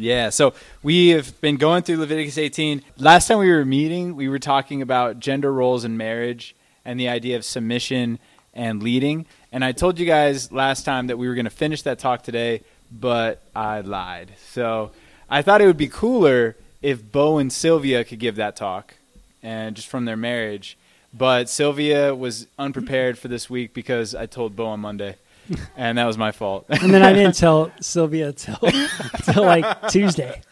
Yeah, so we have been going through Leviticus 18. Last time we were meeting, we were talking about gender roles in marriage and the idea of submission and leading. And I told you guys last time that we were going to finish that talk today, but I lied. So I thought it would be cooler if Bo and Sylvia could give that talk, and just from their marriage. But Sylvia was unprepared for this week because I told Bo on Monday, and that was my fault. And then I didn't tell Sylvia till till like Tuesday.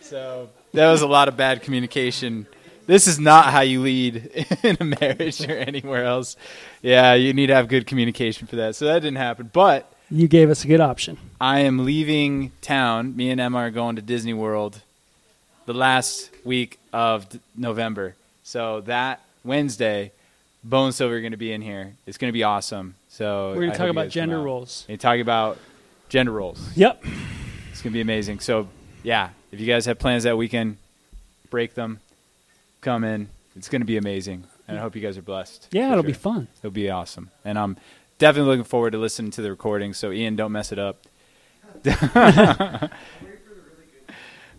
So that was a lot of bad communication. This is not how you lead in a marriage or anywhere else. Yeah, you need to have good communication for that. So that didn't happen. But You gave us a good option. I am leaving town. Me and Emma are going to Disney World the last week of d- November. So that Wednesday, Bo and Sylvia are going to be in here. It's going to be awesome. So We're going to talk about gender roles. And talk about gender roles. Yep. It's gonna be amazing. So yeah, if you guys have plans that weekend, break them, come in. It's gonna be amazing, and I hope you guys are blessed. Yeah, it'll sure. be fun. It'll be awesome, and I'm definitely looking forward to listening to the recording. So Ian, don't mess it up.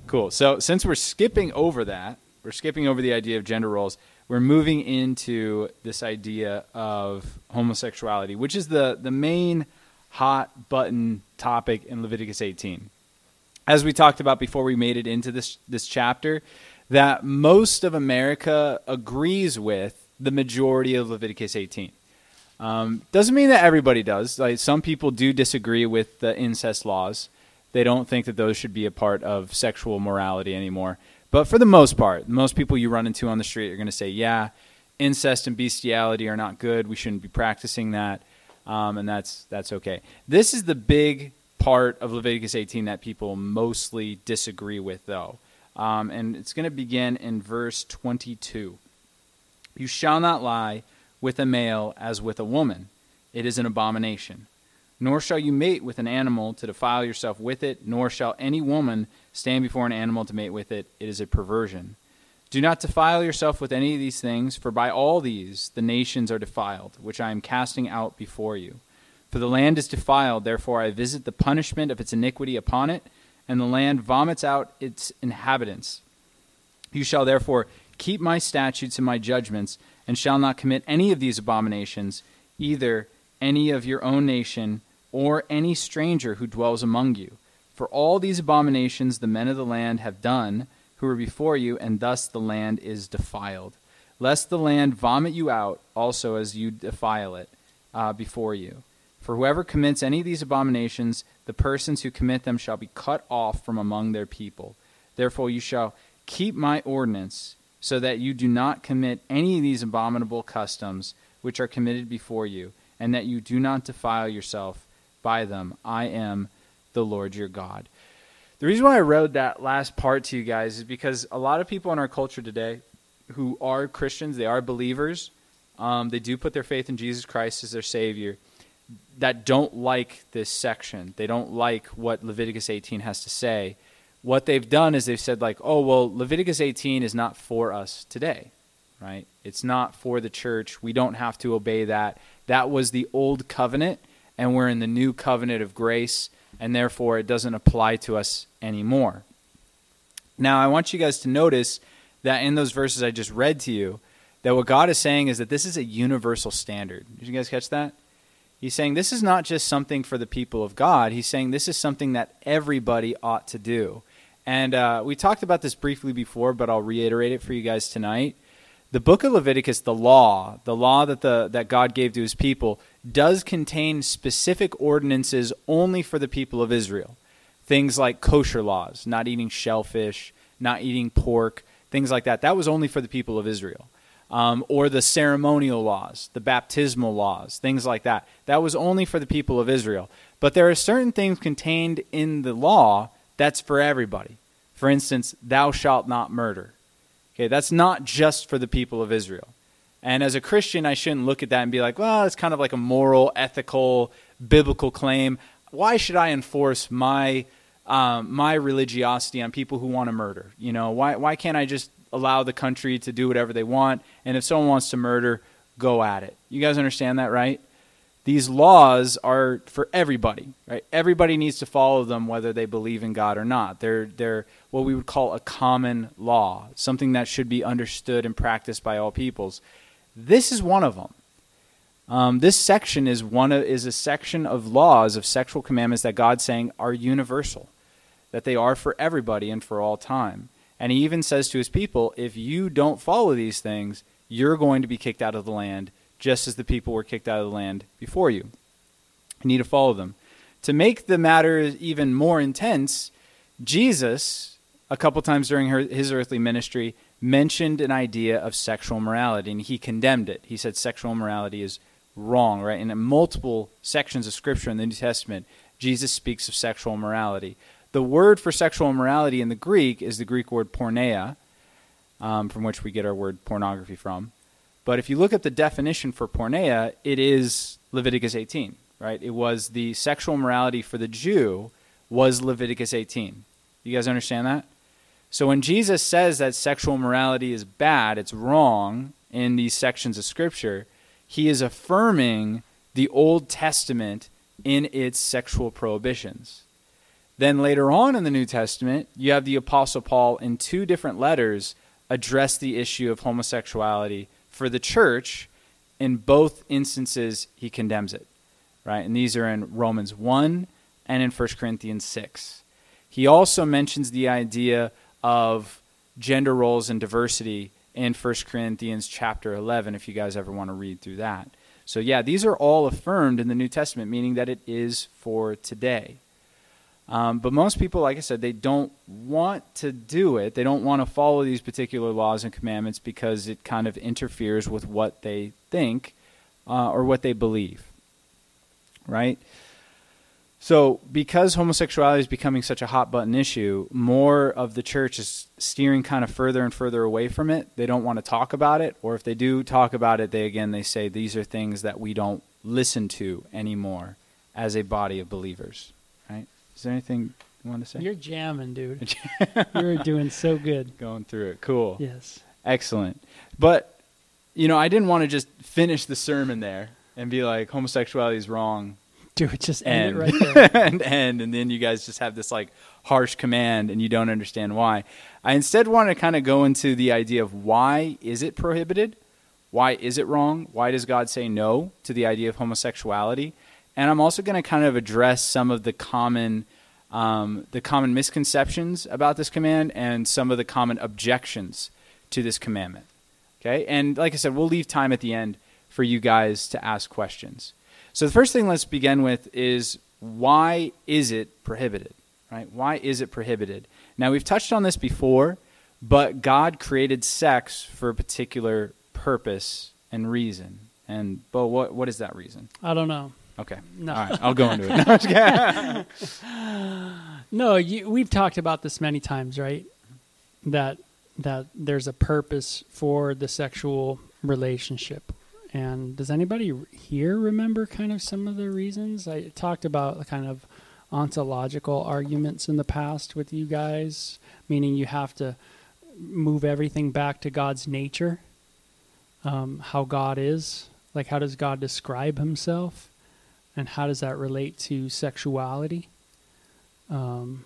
cool. So since we're skipping over that, we're skipping over the idea of gender roles. We're moving into this idea of homosexuality, which is the the main hot button topic in Leviticus 18 as we talked about before we made it into this this chapter, that most of America agrees with the majority of Leviticus 18. Um, doesn't mean that everybody does. Like some people do disagree with the incest laws. They don't think that those should be a part of sexual morality anymore. But for the most part, most people you run into on the street are going to say, "Yeah, incest and bestiality are not good. We shouldn't be practicing that." Um, and that's that's okay. This is the big part of Leviticus 18 that people mostly disagree with, though. Um, and it's going to begin in verse 22. You shall not lie with a male as with a woman, it is an abomination. Nor shall you mate with an animal to defile yourself with it, nor shall any woman stand before an animal to mate with it, it is a perversion. Do not defile yourself with any of these things, for by all these the nations are defiled, which I am casting out before you. For the land is defiled, therefore I visit the punishment of its iniquity upon it, and the land vomits out its inhabitants. You shall therefore keep my statutes and my judgments, and shall not commit any of these abominations, either any of your own nation, or any stranger who dwells among you. For all these abominations the men of the land have done, who were before you, and thus the land is defiled. Lest the land vomit you out also as you defile it uh, before you. For whoever commits any of these abominations, the persons who commit them shall be cut off from among their people. Therefore you shall keep my ordinance, so that you do not commit any of these abominable customs which are committed before you, and that you do not defile yourself by them. I am the Lord your God. The reason why I wrote that last part to you guys is because a lot of people in our culture today who are Christians, they are believers, um, they do put their faith in Jesus Christ as their Savior, that don't like this section. They don't like what Leviticus 18 has to say. What they've done is they've said, like, oh, well, Leviticus 18 is not for us today, right? It's not for the church. We don't have to obey that. That was the old covenant, and we're in the new covenant of grace, and therefore it doesn't apply to us anymore. Now, I want you guys to notice that in those verses I just read to you, that what God is saying is that this is a universal standard. Did you guys catch that? He's saying this is not just something for the people of God. He's saying this is something that everybody ought to do. And uh, we talked about this briefly before, but I'll reiterate it for you guys tonight. The book of Leviticus, the law, the law that the that God gave to His people, does contain specific ordinances only for the people of Israel. Things like kosher laws, not eating shellfish, not eating pork, things like that. That was only for the people of Israel um, or the ceremonial laws, the baptismal laws, things like that. That was only for the people of Israel. But there are certain things contained in the law that's for everybody. For instance, thou shalt not murder. Okay, that's not just for the people of Israel. And as a Christian, I shouldn't look at that and be like, well, it's kind of like a moral, ethical, biblical claim. Why should I enforce my um, my religiosity on people who want to murder? You know, why why can't I just allow the country to do whatever they want? And if someone wants to murder, go at it. You guys understand that, right? These laws are for everybody, right? Everybody needs to follow them whether they believe in God or not. They're they're what we would call a common law, something that should be understood and practiced by all peoples. This is one of them. Um, this section is one of, is a section of laws of sexual commandments that God's saying are universal, that they are for everybody and for all time. And he even says to his people, if you don't follow these things, you're going to be kicked out of the land, just as the people were kicked out of the land before you. You need to follow them. To make the matter even more intense, Jesus, a couple times during her, his earthly ministry, mentioned an idea of sexual morality, and he condemned it. He said sexual morality is wrong, right? In multiple sections of Scripture in the New Testament, Jesus speaks of sexual morality. The word for sexual immorality in the Greek is the Greek word porneia, um, from which we get our word pornography from. But if you look at the definition for porneia, it is Leviticus 18, right? It was the sexual morality for the Jew was Leviticus 18. You guys understand that? So when Jesus says that sexual morality is bad, it's wrong in these sections of Scripture, he is affirming the Old Testament in its sexual prohibitions. Then later on in the New Testament, you have the Apostle Paul in two different letters address the issue of homosexuality for the church. In both instances, he condemns it. Right? And these are in Romans 1 and in 1 Corinthians 6. He also mentions the idea of gender roles and diversity in 1 Corinthians chapter 11 if you guys ever want to read through that. So yeah, these are all affirmed in the New Testament meaning that it is for today. Um, but most people, like I said, they don't want to do it. They don't want to follow these particular laws and commandments because it kind of interferes with what they think uh, or what they believe. Right? So, because homosexuality is becoming such a hot button issue, more of the church is steering kind of further and further away from it. They don't want to talk about it, or if they do talk about it, they again they say these are things that we don't listen to anymore as a body of believers. Right? Is there anything you want to say? You're jamming, dude. You're doing so good. Going through it. Cool. Yes. Excellent. But, you know, I didn't want to just finish the sermon there and be like, homosexuality is wrong. Dude, just and, end it right there. and end, and then you guys just have this like harsh command and you don't understand why. I instead want to kind of go into the idea of why is it prohibited? Why is it wrong? Why does God say no to the idea of homosexuality? And I'm also going to kind of address some of the common um, the common misconceptions about this command and some of the common objections to this commandment. Okay, and like I said, we'll leave time at the end for you guys to ask questions. So the first thing let's begin with is why is it prohibited? Right? Why is it prohibited? Now we've touched on this before, but God created sex for a particular purpose and reason. And Bo, what what is that reason? I don't know. Okay. No. All right, I'll go into it. No, I'm just kidding. No, you, we've talked about this many times, right? That that there's a purpose for the sexual relationship. And does anybody here remember kind of some of the reasons? I talked about the kind of ontological arguments in the past with you guys, meaning you have to move everything back to God's nature, um, how God is. Like, how does God describe himself? And how does that relate to sexuality? Um,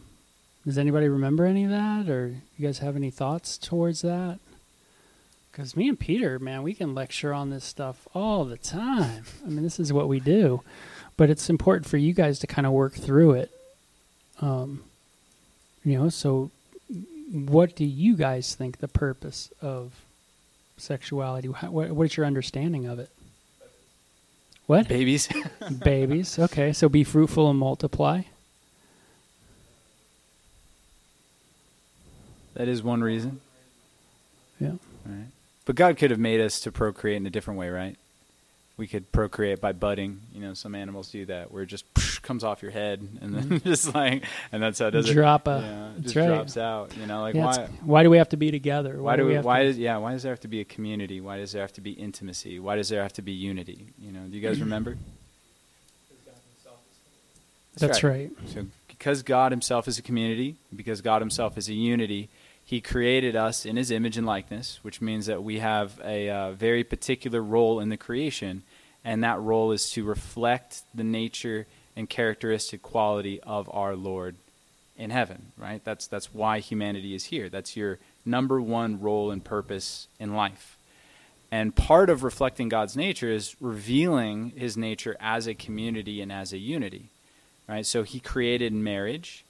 does anybody remember any of that, or you guys have any thoughts towards that? Because me and Peter, man, we can lecture on this stuff all the time. I mean, this is what we do, but it's important for you guys to kind of work through it. Um, you know, so what do you guys think the purpose of sexuality? How- What, what's your understanding of it? What? Babies. Babies. Okay, so be fruitful and multiply. that is one reason. Yeah. Right. But God could have made us to procreate in a different way, right? We could procreate by budding. You know, some animals do that, where it just comes off your head, and then mm-hmm. just like, and that's how it does it. Drop a- Yeah, it just right. drops out. You know, like Yeah, why? why do we have to be together? Why do we? have Why to- does yeah? Why does there have to be a community? Why does there have to be intimacy? Why does there have to be unity? You know, do you guys remember? That's right. So, because God Himself is a community, because God Himself is a unity, He created us in His image and likeness, which means that we have a uh, very particular role in the creation, and that role is to reflect the nature and characteristic quality of our Lord in heaven, right? That's that's why humanity is here. That's your number one role and purpose in life. And part of reflecting God's nature is revealing his nature as a community and as a unity. Right? So he created marriage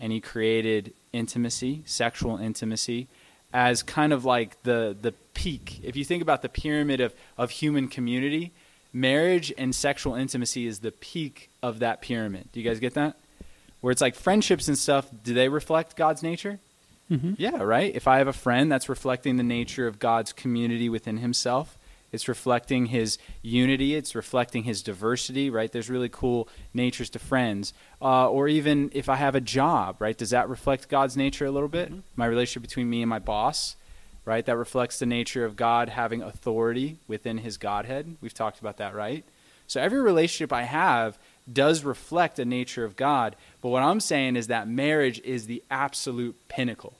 and he created intimacy, sexual intimacy, as kind of like the the peak. If you think about the pyramid of, of human community, marriage and sexual intimacy is the peak of that pyramid. Do you guys get that? Where it's like friendships and stuff, do they reflect God's nature? Mm-hmm. Yeah, right. If I have a friend, that's reflecting the nature of God's community within himself. It's reflecting his unity. It's reflecting his diversity, right? There's really cool natures to friends. Uh, or even if I have a job, right? Does that reflect God's nature a little bit? Mm-hmm. My relationship between me and my boss, right? That reflects the nature of God having authority within his Godhead. We've talked about that, right? So every relationship I have does reflect a nature of God. But what I'm saying is that marriage is the absolute pinnacle.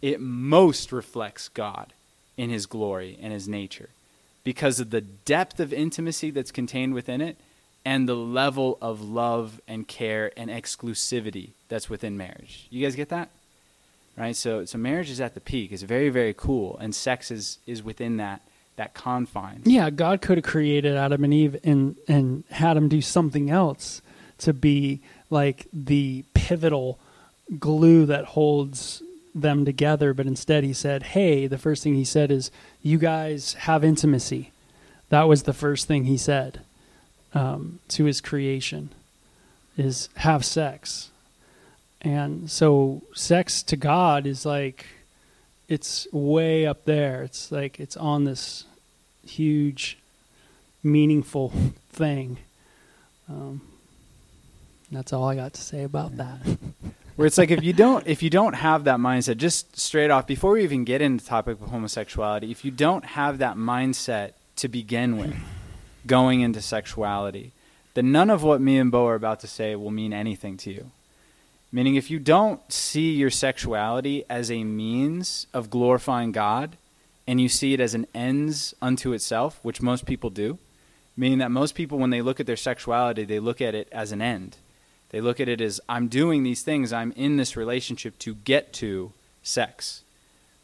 It most reflects God in his glory and his nature because of the depth of intimacy that's contained within it and the level of love and care and exclusivity that's within marriage. You guys get that? Right? So so marriage is at the peak. It's very very cool and sex is is within that that confines. Yeah, God could have created Adam and Eve and and had them do something else to be like the pivotal glue that holds them together, but instead he said, "Hey," the first thing he said is, "You guys have intimacy." That was the first thing he said um, to his creation is have sex. And so sex to God is like it's way up there. It's like it's on this huge, meaningful thing. Um, that's all I got to say about that. where it's like if you don't if you don't have that mindset just straight off before we even get into the topic of homosexuality if you don't have that mindset to begin with going into sexuality then none of what me and bo are about to say will mean anything to you. Meaning if you don't see your sexuality as a means of glorifying god and you see it as an ends unto itself which most people do meaning that most people when they look at their sexuality they look at it as an end they look at it as I'm doing these things, I'm in this relationship to get to sex.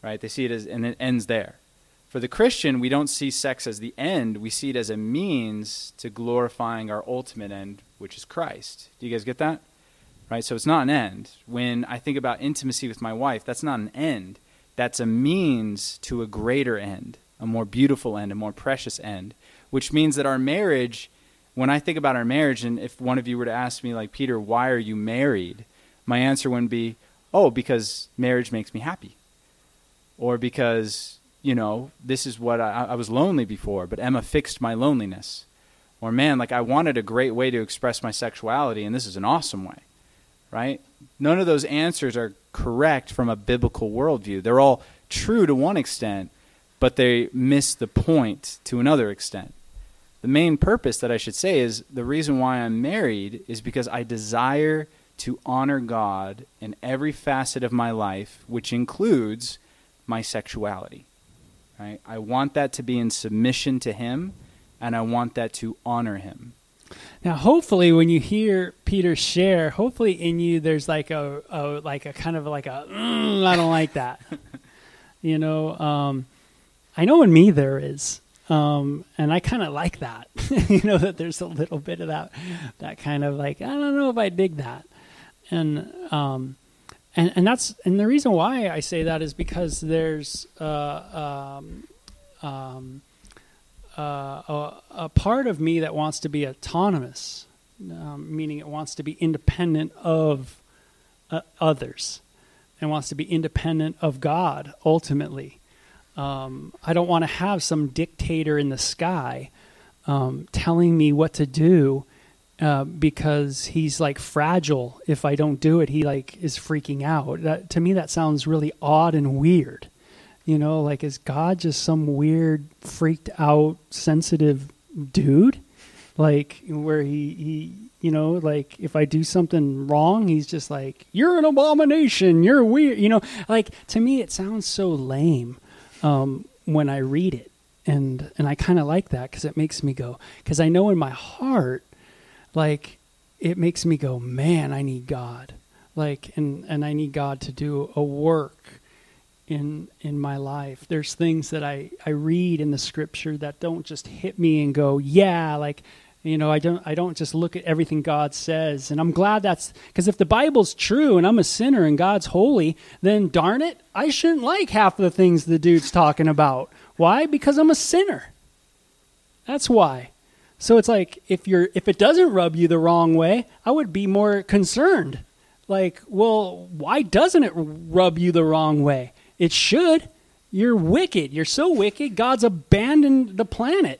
Right? They see it as and it ends there. For the Christian, we don't see sex as the end, we see it as a means to glorifying our ultimate end, which is Christ. Do you guys get that? Right? So it's not an end. When I think about intimacy with my wife, that's not an end. That's a means to a greater end, a more beautiful end, a more precious end, which means that our marriage when I think about our marriage, and if one of you were to ask me, like, Peter, why are you married? My answer wouldn't be, oh, because marriage makes me happy. Or because, you know, this is what I, I was lonely before, but Emma fixed my loneliness. Or, man, like, I wanted a great way to express my sexuality, and this is an awesome way. Right? None of those answers are correct from a biblical worldview. They're all true to one extent, but they miss the point to another extent the main purpose that I should say is the reason why I'm married is because I desire to honor God in every facet of my life, which includes my sexuality. Right? I want that to be in submission to Him, and I want that to honor Him. Now, hopefully, when you hear Peter share, hopefully in you there's like a, a like a kind of like a mm, I don't like that. you know, um, I know in me there is. Um, and I kind of like that, you know, that there's a little bit of that, that kind of like, I don't know if I dig that. And, um, and, and that's, and the reason why I say that is because there's, uh, um, um, uh, a, a, part of me that wants to be autonomous, um, meaning it wants to be independent of uh, others and wants to be independent of God ultimately. Um, I don't want to have some dictator in the sky um, telling me what to do uh, because he's like fragile. If I don't do it, he like is freaking out. That, to me, that sounds really odd and weird. You know, like is God just some weird, freaked out, sensitive dude? Like where he he you know like if i do something wrong he's just like you're an abomination you're weird you know like to me it sounds so lame um, when I read it. and and I kind of like that because it makes me go because I know in my heart, like it makes me go, man, I need God, like and and I need God to do a work in in my life. There's things that I I read in the scripture that don't just hit me and go, yeah, like you know, I don't I don't just look at everything God says. And I'm glad that's because if the Bible's true and I'm a sinner and God's holy, then darn it, I shouldn't like half of the things the dude's talking about. Why? Because I'm a sinner. That's why. So it's like if you're if it doesn't rub you the wrong way, I would be more concerned. Like, well, why doesn't it rub you the wrong way? It should. You're wicked. You're so wicked. God's abandoned the planet.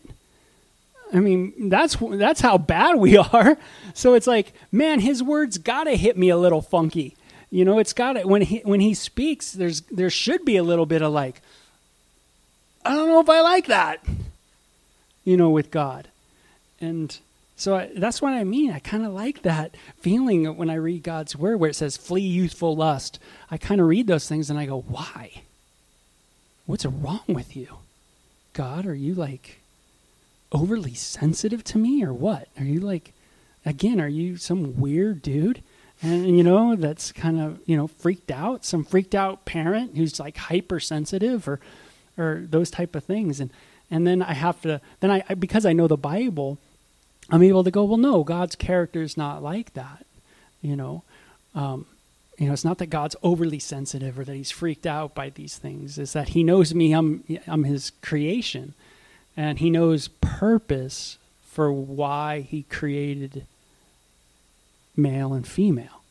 I mean, that's that's how bad we are. So it's like, man, his words got to hit me a little funky. You know, it's got to when he when he speaks, there's there should be a little bit of like I don't know if I like that. You know, with God. And so I, that's what I mean. I kind of like that feeling when I read God's word where it says, flee youthful lust. I kind of read those things and I go, why? What's wrong with you? God, are you like overly sensitive to me or what? Are you like, again, are you some weird dude? And, you know, that's kind of, you know, freaked out, some freaked out parent who's like hypersensitive or, or those type of things. And, and then I have to, then I, because I know the Bible, I'm able to go, well, no, God's character is not like that. You know, um, you know, it's not that God's overly sensitive or that He's freaked out by these things. It's that He knows me. I'm I'm His creation, and He knows purpose for why He created male and female.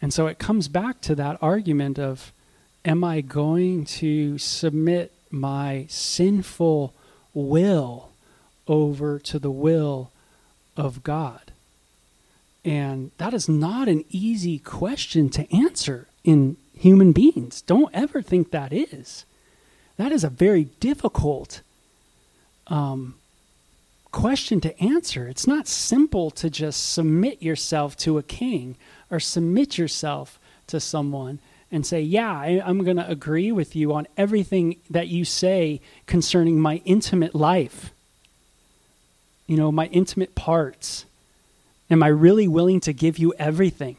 And so it comes back to that argument of, am I going to submit my sinful will over to the will of God? And that is not an easy question to answer in human beings. Don't ever think that is. That is a very difficult um, question to answer. It's not simple to just submit yourself to a king or submit yourself to someone and say, Yeah, I, am going to agree with you on everything that you say concerning my intimate life you know, my intimate parts? Am I really willing to give you everything?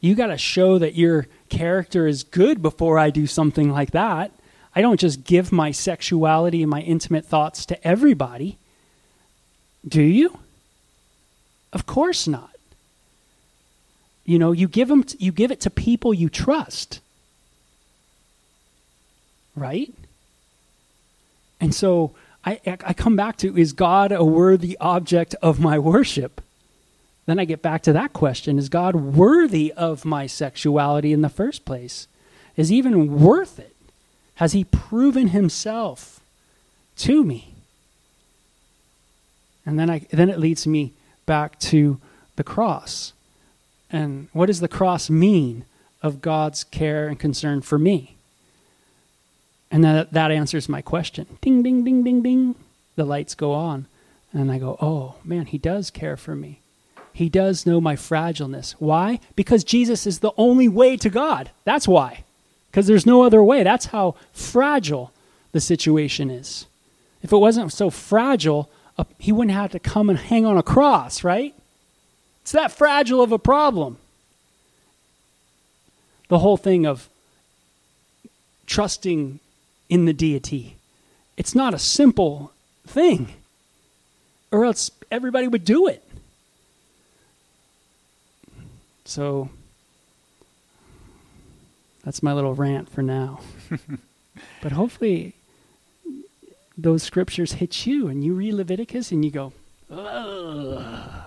You got to show that your character is good before I do something like that. I don't just give my sexuality and my intimate thoughts to everybody. Do you? Of course not. You know, you give them you give it to people you trust. Right? And so I, I come back to is God a worthy object of my worship? Then I get back to that question Is God worthy of my sexuality in the first place? Is even worth it? Has he proven himself to me? And then, I, then it leads me back to the cross. And what does the cross mean of God's care and concern for me? And that, that answers my question. Ding, ding, ding, ding, ding. The lights go on. And I go, oh, man, he does care for me. He does know my fragileness. Why? Because Jesus is the only way to God. That's why. Because there's no other way. That's how fragile the situation is. If it wasn't so fragile, uh, he wouldn't have to come and hang on a cross, right? It's that fragile of a problem. The whole thing of trusting in the deity. It's not a simple thing, or else everybody would do it. So that's my little rant for now. but hopefully, those scriptures hit you and you read Leviticus and you go, I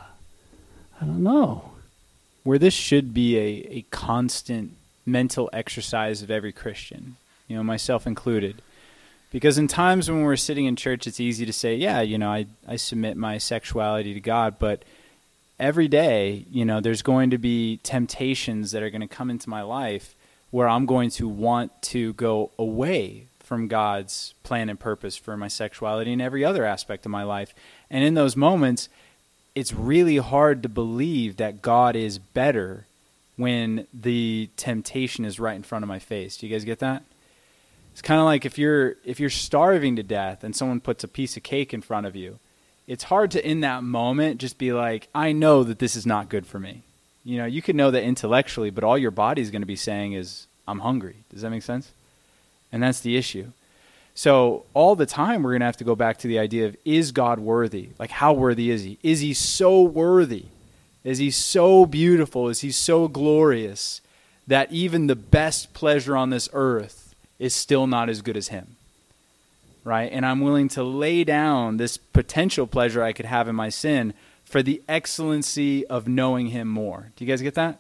don't know. Where this should be a, a constant mental exercise of every Christian you know, myself included. Because in times when we're sitting in church, it's easy to say, yeah, you know, I, I submit my sexuality to God. But every day, you know, there's going to be temptations that are going to come into my life where I'm going to want to go away from God's plan and purpose for my sexuality and every other aspect of my life. And in those moments, it's really hard to believe that God is better when the temptation is right in front of my face. Do you guys get that? It's kind of like if you're if you're starving to death and someone puts a piece of cake in front of you, it's hard to in that moment just be like, I know that this is not good for me. You know, you could know that intellectually, but all your body's going to be saying is, I'm hungry. Does that make sense? And that's the issue. So all the time we're going to have to go back to the idea of is God worthy? Like how worthy is he? Is he so worthy? Is he so beautiful? Is he so glorious that even the best pleasure on this earth is still not as good as him. Right? And I'm willing to lay down this potential pleasure I could have in my sin for the excellency of knowing him more. Do you guys get that?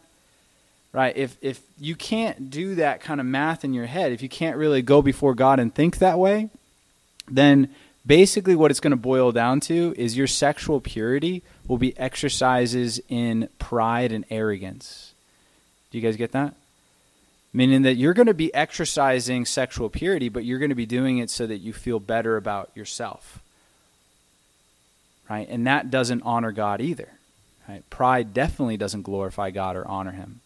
Right? If if you can't do that kind of math in your head, if you can't really go before God and think that way, then basically what it's going to boil down to is your sexual purity will be exercises in pride and arrogance. Do you guys get that? meaning that you're going to be exercising sexual purity, but you're going to be doing it so that you feel better about yourself. Right? And that doesn't honor God either. Right? Pride definitely doesn't glorify God or honor Him.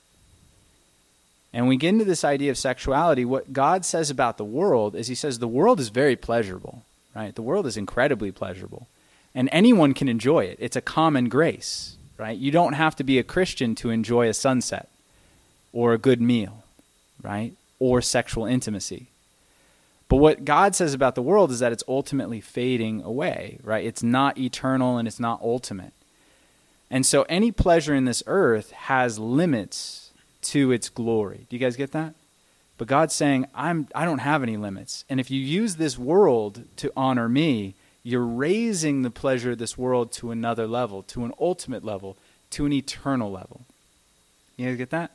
And we get into this idea of sexuality. What God says about the world is He says the world is very pleasurable. Right? The world is incredibly pleasurable. And anyone can enjoy it. It's a common grace. Right? You don't have to be a Christian to enjoy a sunset or a good meal right? Or sexual intimacy. But what God says about the world is that it's ultimately fading away, right? It's not eternal and it's not ultimate. And so any pleasure in this earth has limits to its glory. Do you guys get that? But God's saying, I'm I don't have any limits. And if you use this world to honor me, you're raising the pleasure of this world to another level, to an ultimate level, to an eternal level. You guys get that?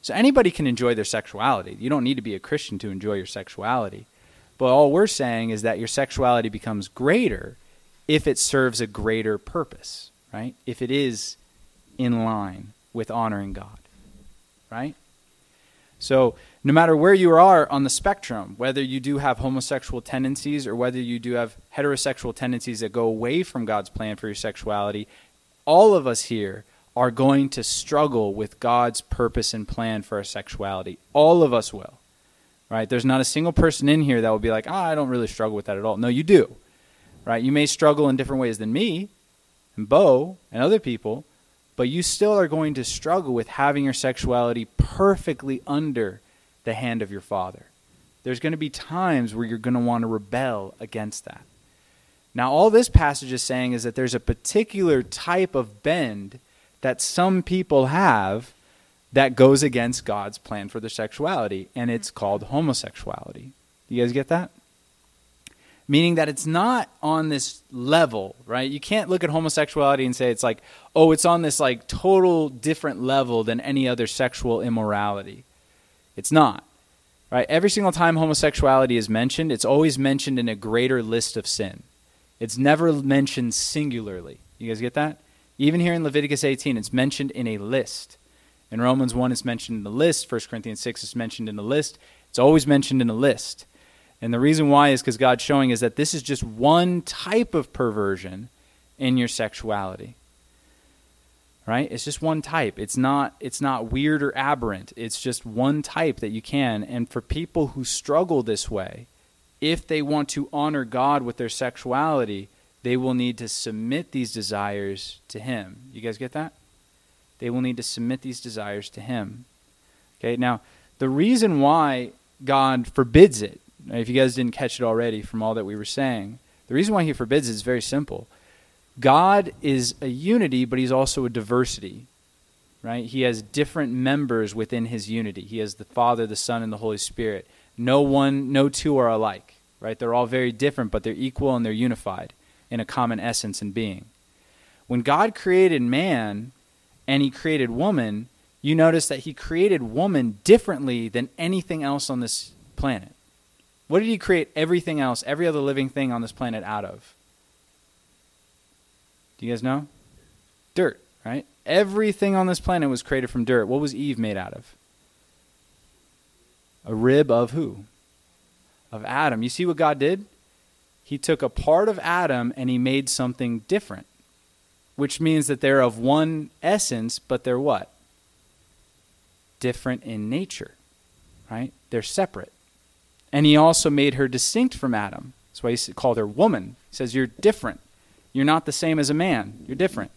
So anybody can enjoy their sexuality. You don't need to be a Christian to enjoy your sexuality. But all we're saying is that your sexuality becomes greater if it serves a greater purpose, right? If it is in line with honoring God, right? So, no matter where you are on the spectrum, whether you do have homosexual tendencies or whether you do have heterosexual tendencies that go away from God's plan for your sexuality, all of us here are going to struggle with God's purpose and plan for our sexuality. All of us will. Right? There's not a single person in here that will be like, oh, I don't really struggle with that at all. No, you do. Right? You may struggle in different ways than me and Bo and other people, but you still are going to struggle with having your sexuality perfectly under the hand of your Father. There's going to be times where you're going to want to rebel against that. Now, all this passage is saying is that there's a particular type of bend that some people have that goes against God's plan for their sexuality, and it's called homosexuality. You guys get that? Meaning that it's not on this level, right? You can't look at homosexuality and say it's like, oh, it's on this like total different level than any other sexual immorality. It's not. Right? Every single time homosexuality is mentioned, it's always mentioned in a greater list of sin. It's never mentioned singularly. You guys get that? Even here in Leviticus 18, it's mentioned in a list. In Romans 1, it's mentioned in the list. 1 Corinthians 6 is mentioned in the list. It's always mentioned in a list. And the reason why is because God's showing is that this is just one type of perversion in your sexuality. Right? It's just one type. It's not it's not weird or aberrant. It's just one type that you can. And for people who struggle this way, if they want to honor God with their sexuality, they will need to submit these desires to Him. You guys get that? They will need to submit these desires to Him. Okay, now, the reason why God forbids it, if you guys didn't catch it already from all that we were saying, the reason why He forbids it is very simple. God is a unity, but He's also a diversity. Right? He has different members within His unity. He has the Father, the Son, and the Holy Spirit. No one, no two are alike. Right? They're all very different, but they're equal and they're unified in a common essence and being. When God created man and he created woman, you notice that he created woman differently than anything else on this planet. What did he create everything else, every other living thing on this planet out of? Do you guys know? Dirt, right? Everything on this planet was created from dirt. What was Eve made out of? A rib of who? Of Adam. You see what God did? he took a part of Adam and he made something different, which means that they're of one essence, but they're what? Different in nature, right? They're separate. And he also made her distinct from Adam. That's why he called her woman. He says, You're different. You're not the same as a man. You're different.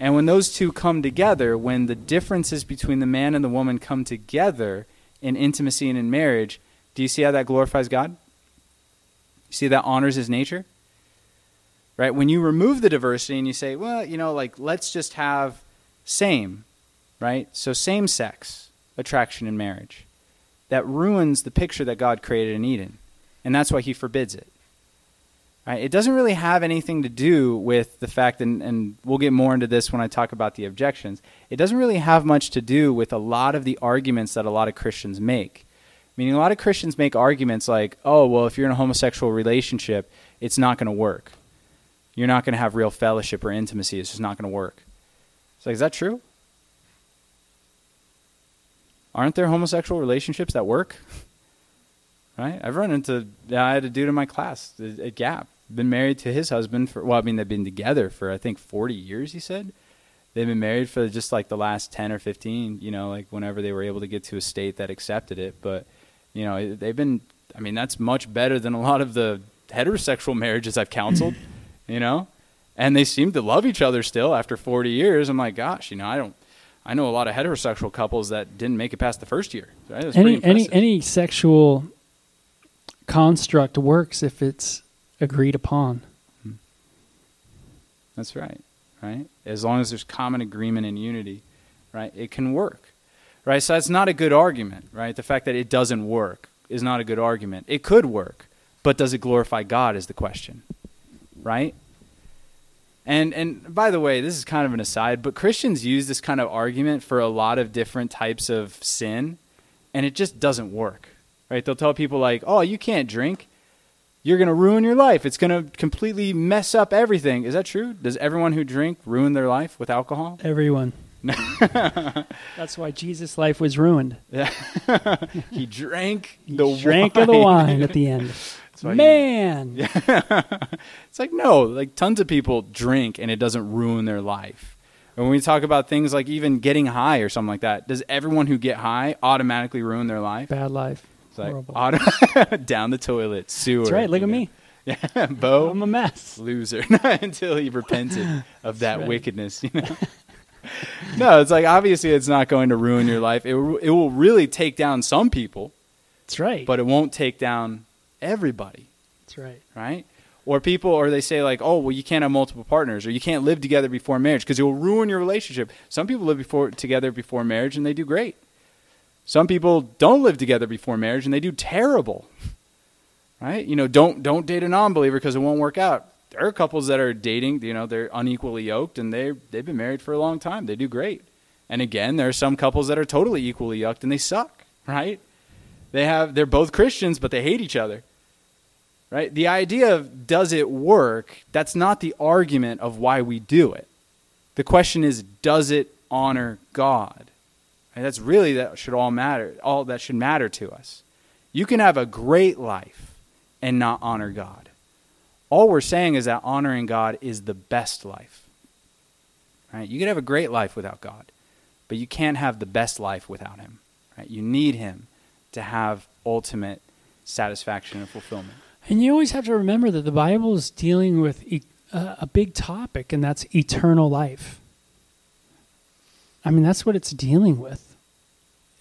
And when those two come together, when the differences between the man and the woman come together in intimacy and in marriage, do you see how that glorifies God? You see that honors his nature? Right? When you remove the diversity and you say, well, you know, like, let's just have same, right? So same sex attraction in marriage. That ruins the picture that God created in Eden. And that's why he forbids it. Right? It doesn't really have anything to do with the fact, and, and we'll get more into this when I talk about the objections. It doesn't really have much to do with a lot of the arguments that a lot of Christians make. Meaning, a lot of Christians make arguments like, oh, well, if you're in a homosexual relationship, it's not going to work. You're not going to have real fellowship or intimacy. It's just not going to work. It's like, is that true? Aren't there homosexual relationships that work? right? I've run into, I had a dude in my class at Gap been married to his husband for well, I mean they've been together for I think 40 years. He said they've been married for just like the last 10 or 15. You know, like whenever they were able to get to a state that accepted it. But you know, they've been. I mean, that's much better than a lot of the heterosexual marriages I've counseled. you know, and they seem to love each other still after 40 years. I'm like, gosh, you know, I don't. I know a lot of heterosexual couples that didn't make it past the first year. Right? Any any any sexual construct works if it's agreed upon. Hmm. That's right, right? As long as there's common agreement and unity, right? It can work, right? So that's not a good argument, right? The fact that it doesn't work is not a good argument. It could work, but does it glorify God is the question, right? And and by the way, this is kind of an aside, but Christians use this kind of argument for a lot of different types of sin, and it just doesn't work. Right? They'll tell people like, "Oh, you can't drink." you're going to ruin your life. It's going to completely mess up everything. Is that true? Does everyone who drink ruin their life with alcohol? Everyone. That's why Jesus' life was ruined. He drank he the drank wine. of the wine at the end. Man. He, yeah. it's like no, like tons of people drink and it doesn't ruin their life. And when we talk about things like even getting high or something like that, does everyone who get high automatically ruin their life? Bad life. It's like auto- down the toilet, sewer. That's right. Look at me. Yeah, Bo. I'm a mess. Loser Not until he repented of that right. wickedness. You know. no, it's like obviously it's not going to ruin your life. It it will really take down some people. That's right. But it won't take down everybody. That's right. Right? Or people, or they say like, oh, well, you can't have multiple partners, or you can't live together before marriage because it will ruin your relationship. Some people live before together before marriage and they do great. Some people don't live together before marriage and they do terrible. Right? You know, don't don't date a non-believer because it won't work out. There are couples that are dating, you know, they're unequally yoked and they they've been married for a long time. They do great. And again, there are some couples that are totally equally yoked and they suck, right? They have they're both Christians but they hate each other. Right? The idea of does it work, that's not the argument of why we do it. The question is does it honor God? And that's really that should all matter. All that should matter to us. You can have a great life and not honor God. All we're saying is that honoring God is the best life. Right? You can have a great life without God, but you can't have the best life without him. Right? You need him to have ultimate satisfaction and fulfillment. And you always have to remember that the Bible is dealing with a big topic, and that's eternal life. I mean, that's what it's dealing with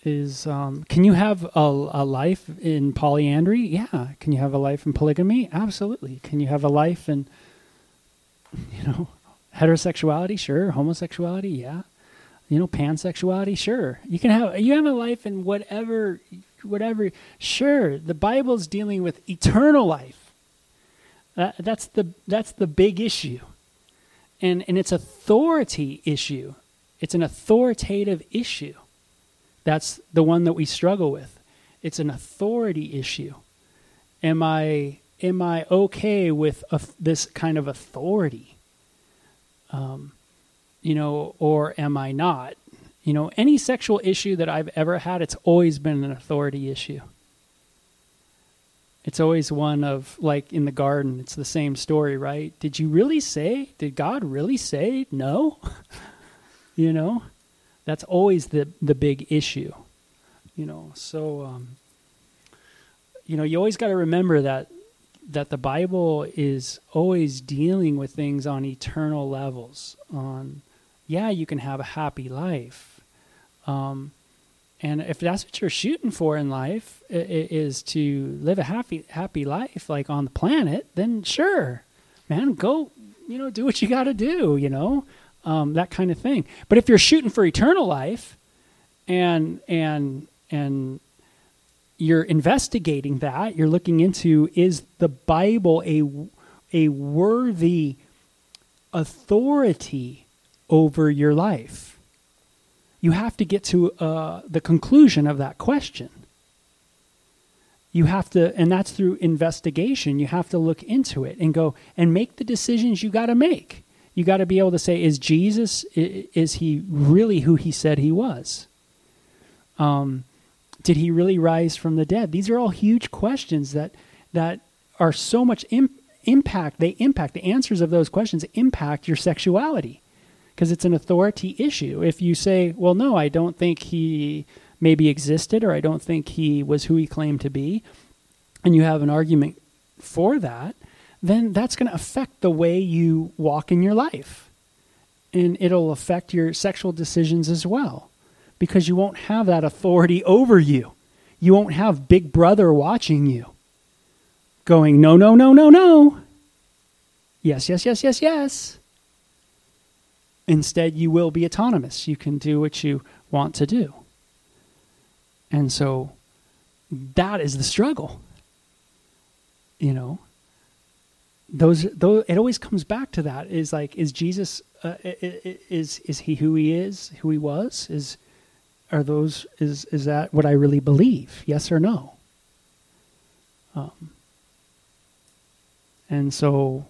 is um, can you have a, a life in polyandry? Yeah. Can you have a life in polygamy? Absolutely. Can you have a life in, you know, heterosexuality? Sure. Homosexuality? Yeah. You know, pansexuality? Sure. You can have you have a life in whatever, whatever. Sure. The Bible's dealing with eternal life. That, that's the that's the big issue, and and it's authority issue. It's an authoritative issue. That's the one that we struggle with. It's an authority issue. Am I am I okay with a, this kind of authority? Um, you know, or am I not? You know, any sexual issue that I've ever had, it's always been an authority issue. It's always one of, like in the garden, it's the same story, right? Did you really say? Did God really say no? you know? That's always the the big issue, you know. So, um, you know, you always got to remember that that the Bible is always dealing with things on eternal levels. On, yeah, you can have a happy life, um, and if that's what you're shooting for in life, is to live a happy happy life, like on the planet, then sure, man, go, you know, do what you got to do, you know, um, that kind of thing. But if you're shooting for eternal life, and and and you're investigating that. You're looking into is the Bible a a worthy authority over your life? You have to get to uh, the conclusion of that question. You have to, and that's through investigation. You have to look into it and go and make the decisions you got to make. You got to be able to say, is Jesus, is he really who he said he was? Um, did he really rise from the dead? These are all huge questions that that are so much Im- impact. They impact the answers of those questions impact your sexuality because it's an authority issue. If you say, "Well, no, I don't think he maybe existed, or I don't think he was who he claimed to be," and you have an argument for that, then that's going to affect the way you walk in your life, and it'll affect your sexual decisions as well because you won't have that authority over you. You won't have Big Brother watching you going, no, no, no, no, no. Yes, yes, yes, yes, yes. Instead, you will be autonomous. You can do what you want to do. And so that is the struggle. You know, those, those it always comes back to that is like is Jesus uh, is is he who he is, who he was? Is are those is is that what I really believe? Yes or no? Um, and so,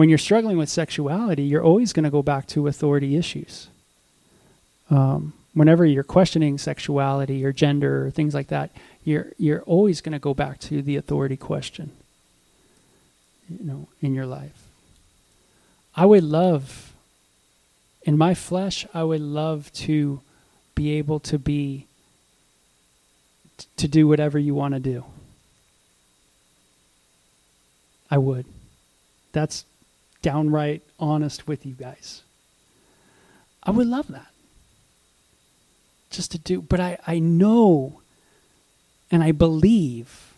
when you're struggling with sexuality, you're always going to go back to authority issues. Um, whenever you're questioning sexuality or gender or things like that, you're you're always going to go back to the authority question. You know, in your life. I would love, in my flesh, I would love to be able to be to do whatever you want to do. I would. That's downright honest with you guys. I would love that. Just to do, but I, I know and I believe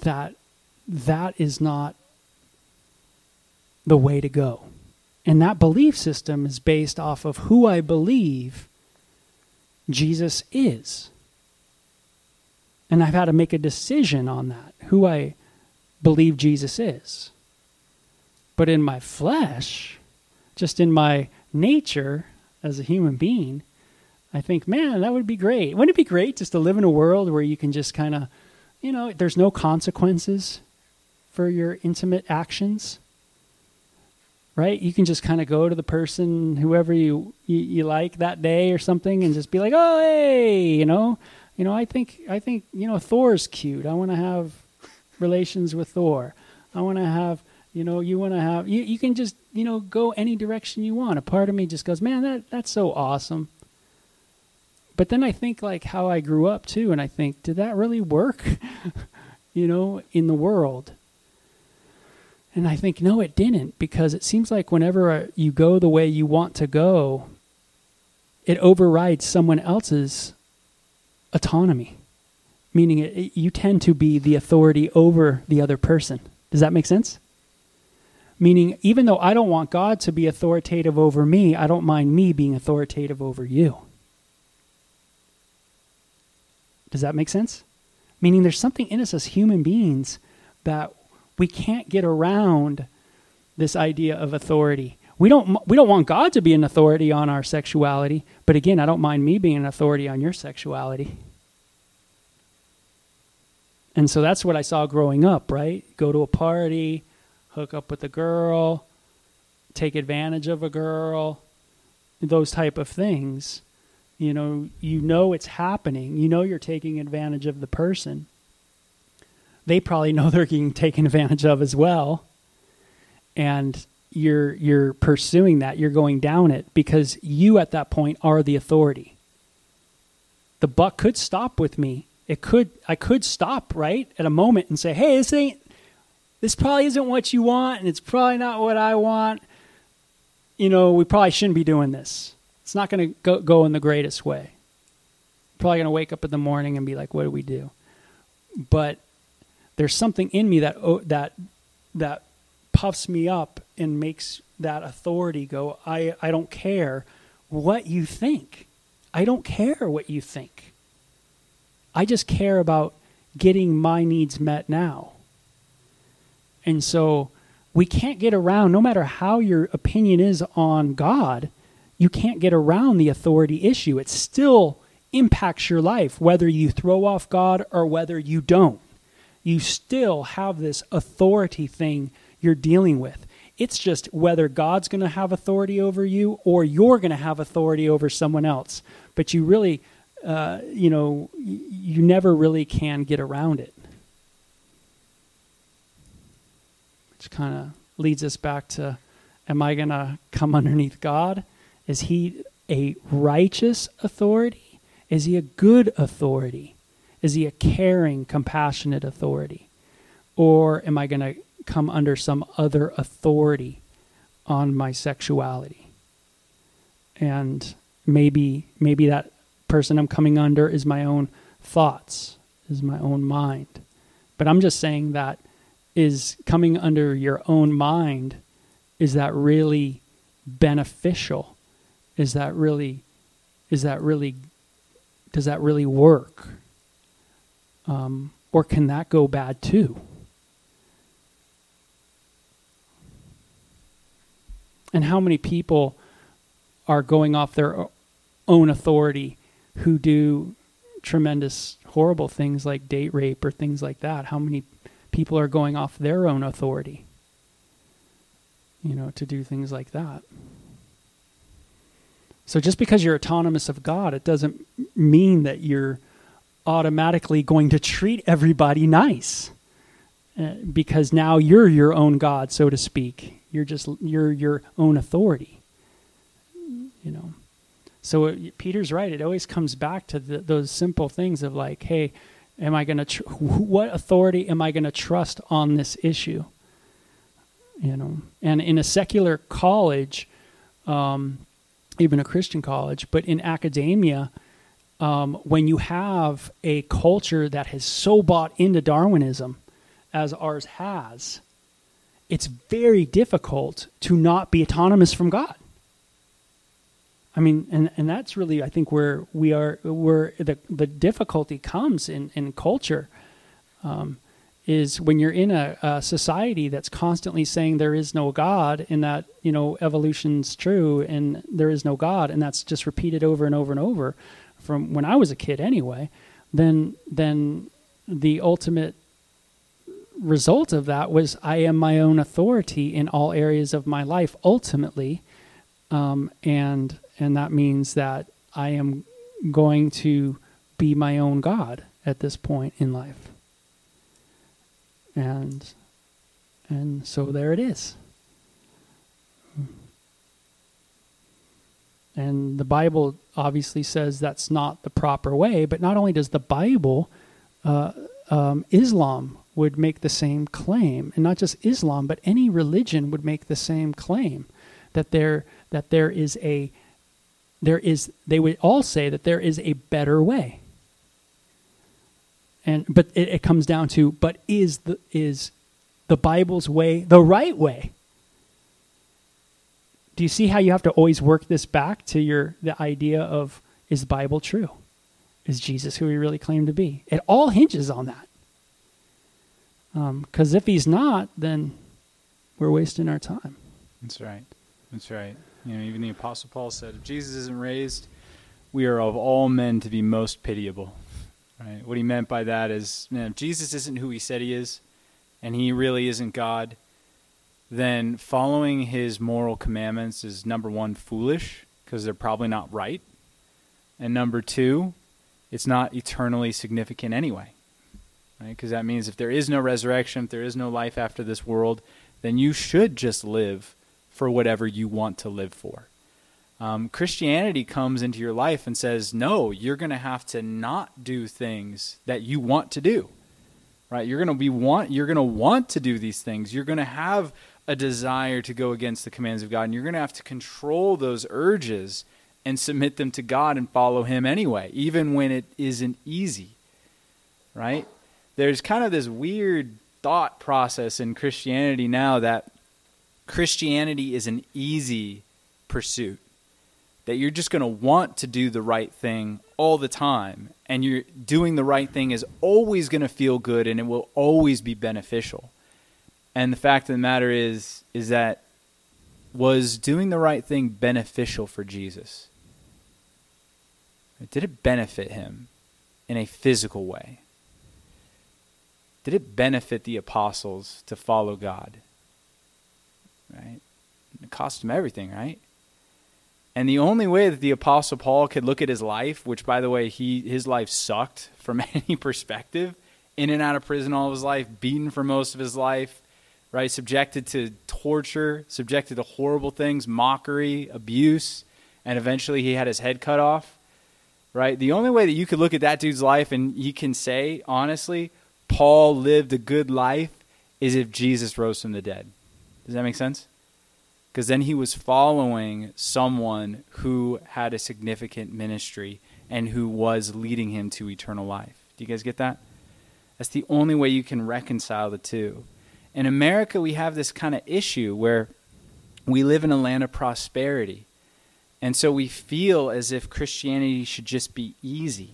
that that is not the way to go. And that belief system is based off of who I believe Jesus is. And I've had to make a decision on that, who I believe Jesus is. But in my flesh, just in my nature as a human being, I think, man, that would be great. Wouldn't it be great just to live in a world where you can just kind of, you know, there's no consequences for your intimate actions? right? You can just kind of go to the person, whoever you, you, you like that day or something, and just be like, "Oh, hey, you know, you know, I think I think you know Thor's cute. I want to have relations with Thor. I want to have." You know, you want to have you, you can just you know go any direction you want. A part of me just goes, man, that that's so awesome. But then I think like how I grew up too, and I think, did that really work? you know, in the world, and I think, no, it didn't, because it seems like whenever uh, you go the way you want to go, it overrides someone else's autonomy, meaning it, it, you tend to be the authority over the other person. Does that make sense? Meaning, even though I don't want God to be authoritative over me, I don't mind me being authoritative over you. Does that make sense? Meaning, there's something in us as human beings that we can't get around this idea of authority. We don't we don't want God to be an authority on our sexuality, but again, I don't mind me being an authority on your sexuality. And so that's what I saw growing up, right? Go to a party, hook up with a girl, take advantage of a girl, those type of things. You know, you know it's happening. You know you're taking advantage of the person they probably know they're getting taken advantage of as well. And you're you're pursuing that, you're going down it because you at that point are the authority. The buck could stop with me It could I could stop right at a moment and say, "Hey, this ain't this probably isn't what you want and it's probably not what I want." You know, we probably shouldn't be doing this. It's not going to go, in the greatest way. Probably going to wake up in the morning and be like, "What do we do?" But there's something in me that oh, that that puffs me up and makes that authority go, I, I don't care what you think. I don't care what you think. I just care about getting my needs met now. And so we can't get around, no matter how your opinion is on God, you can't get around the authority issue. It still impacts your life, whether you throw off God or whether you don't. You still have this authority thing you're dealing with. It's just whether God's going to have authority over you or you're going to have authority over someone else. But you really, uh, you know, you never really can get around it. Which kind of leads us back to am I going to come underneath God? Is he a righteous authority? Is he a good authority? Is he a caring, compassionate authority? Or am I going to come under some other authority on my sexuality. And maybe maybe that person I'm coming under is my own thoughts, is my own mind. But I'm just saying that is coming under your own mind is that really beneficial? Is that really is that really does that really work? Um, or can that go bad too? And how many people are going off their own authority who do tremendous, horrible things like date rape or things like that? How many people are going off their own authority, you know, to do things like that? So just because you're autonomous of God, it doesn't mean that you're automatically going to treat everybody nice. Uh, because now you're your own God, so to speak. You're just you're your own authority. You know. So it, Peter's right. It always comes back to the, those simple things of like, hey, am I going to tr- what authority am I going to trust on this issue? You know. And in a secular college, um, even a Christian college, but in academia, um, when you have a culture that has so bought into Darwinism as ours has, it's very difficult to not be autonomous from God. I mean, and, and that's really, I think, where we are, where the, the difficulty comes in, in culture um, is when you're in a, a, society that's constantly saying there is no God and that, you know, evolution's true and there is no God, and that's just repeated over and over and over from when I was a kid anyway, then, then the ultimate result of that was I am my own authority in all areas of my life ultimately, um, and and that means that I am going to be my own God at this point in life. And and so there it is. And the Bible obviously says that's not the proper way, but not only does the Bible, uh, um, Islam would make the same claim, and not just Islam, but any religion would make the same claim that there that there is a there is they would all say that there is a better way. And but it, it comes down to but is the is the Bible's way the right way? Do you see how you have to always work this back to your the idea of is the Bible true? Is Jesus who he really claimed to be? It all hinges on that. Because um, if he's not, then we're wasting our time. That's right. That's right. You know, even the Apostle Paul said, if Jesus isn't raised, we are of all men to be most pitiable. Right? What he meant by that is, man, if Jesus isn't who he said he is, and he really isn't God, then following his moral commandments is number one, foolish, because they're probably not right. And number two, it's not eternally significant anyway right? Because that means if there is no resurrection, if there is no life after this world, then you should just live for whatever you want to live for. Um, Christianity comes into your life and says, no, you're going to have to not do things that you want to do. Right? You're going to be want you're going to want to do these things. You're going to have a desire to go against the commands of God, and you're going to have to control those urges and submit them to God and follow Him anyway, even when it isn't easy. Right? There's kind of this weird thought process in Christianity now that Christianity is an easy pursuit. That you're just going to want to do the right thing all the time, and you're doing the right thing is always going to feel good and it will always be beneficial. And the fact of the matter is is that was doing the right thing beneficial for Jesus? Did it benefit him in a physical way? Did it benefit the apostles to follow God? Right? It cost him everything, right? And the only way that the apostle Paul could look at his life, which by the way, he his life sucked from any perspective, in and out of prison all of his life, beaten for most of his life, right? Subjected to torture, subjected to horrible things, mockery, abuse, and eventually he had his head cut off, right? The only way that you could look at that dude's life and you can say, honestly, Paul lived a good life is if Jesus rose from the dead. Does that make sense? Because then he was following someone who had a significant ministry and who was leading him to eternal life. Do you guys get that? That's the only way you can reconcile the two in America, we have this kind of issue where we live in a land of prosperity. And so we feel as if Christianity should just be easy.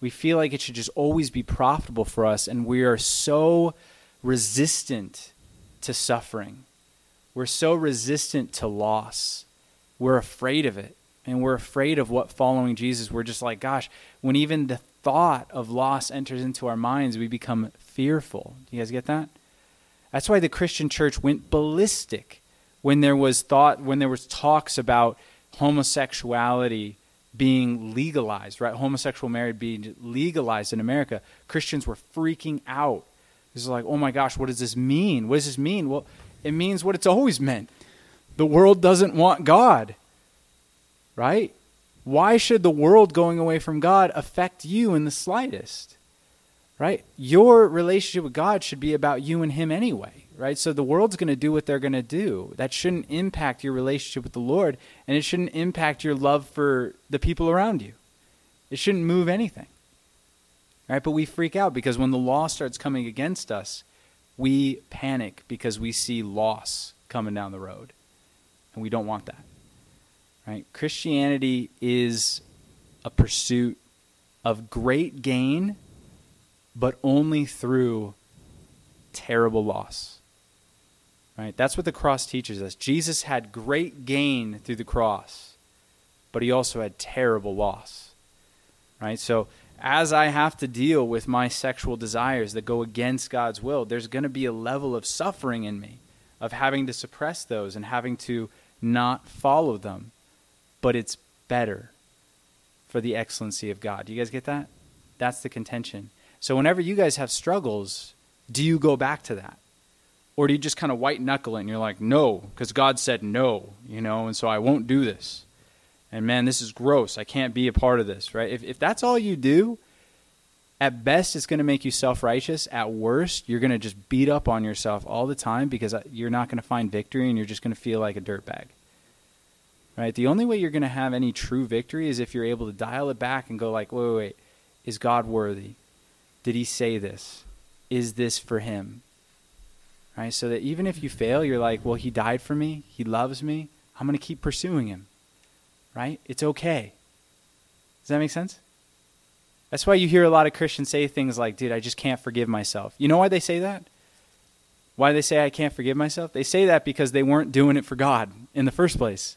We feel like it should just always be profitable for us. And we are so resistant to suffering. We're so resistant to loss. We're afraid of it. And we're afraid of what following Jesus. We're just like, gosh, when even the thought of loss enters into our minds, we become fearful. Do you guys get that? That's why the Christian church went ballistic when there was thought when there was talks about homosexuality being legalized, right? Homosexual marriage being legalized in America. Christians were freaking out. It's like, oh my gosh, what does this mean? What does this mean? Well, it means what it's always meant. The world doesn't want God, right? Why should the world going away from God affect you in the slightest? right? Your relationship with God should be about you and Him anyway, right? So the world's going to do what they're going to do. That shouldn't impact your relationship with the Lord, and it shouldn't impact your love for the people around you. It shouldn't move anything, right? But we freak out because when the law starts coming against us, we panic because we see loss coming down the road, and we don't want that, right? Christianity is a pursuit of great gain but only through terrible loss. Right? That's what the cross teaches us. Jesus had great gain through the cross, but he also had terrible loss. Right? So as I have to deal with my sexual desires that go against God's will, there's going to be a level of suffering in me of having to suppress those and having to not follow them. But it's better for the excellency of God. Do you guys get that? That's the contention. So whenever you guys have struggles, do you go back to that? Or do you just kind of white knuckle it and you're like, no, because God said no, you know, and so I won't do this. And man, this is gross. I can't be a part of this, right? If, if that's all you do, at best it's going to make you self-righteous. At worst, you're going to just beat up on yourself all the time because uh, you're not going to find victory and you're just going to feel like a dirtbag. Right? The only way you're going to have any true victory is if you're able to dial it back and go like, wait, wait, wait. Is God worthy? did he say this? Is this for him? Right? So that even if you fail, you're like, well, he died for me. He loves me. I'm going to keep pursuing him. Right? It's okay. Does that make sense? That's why you hear a lot of Christians say things like, dude, I just can't forgive myself. You know why they say that? Why they say I can't forgive myself? They say that because they weren't doing it for God in the first place.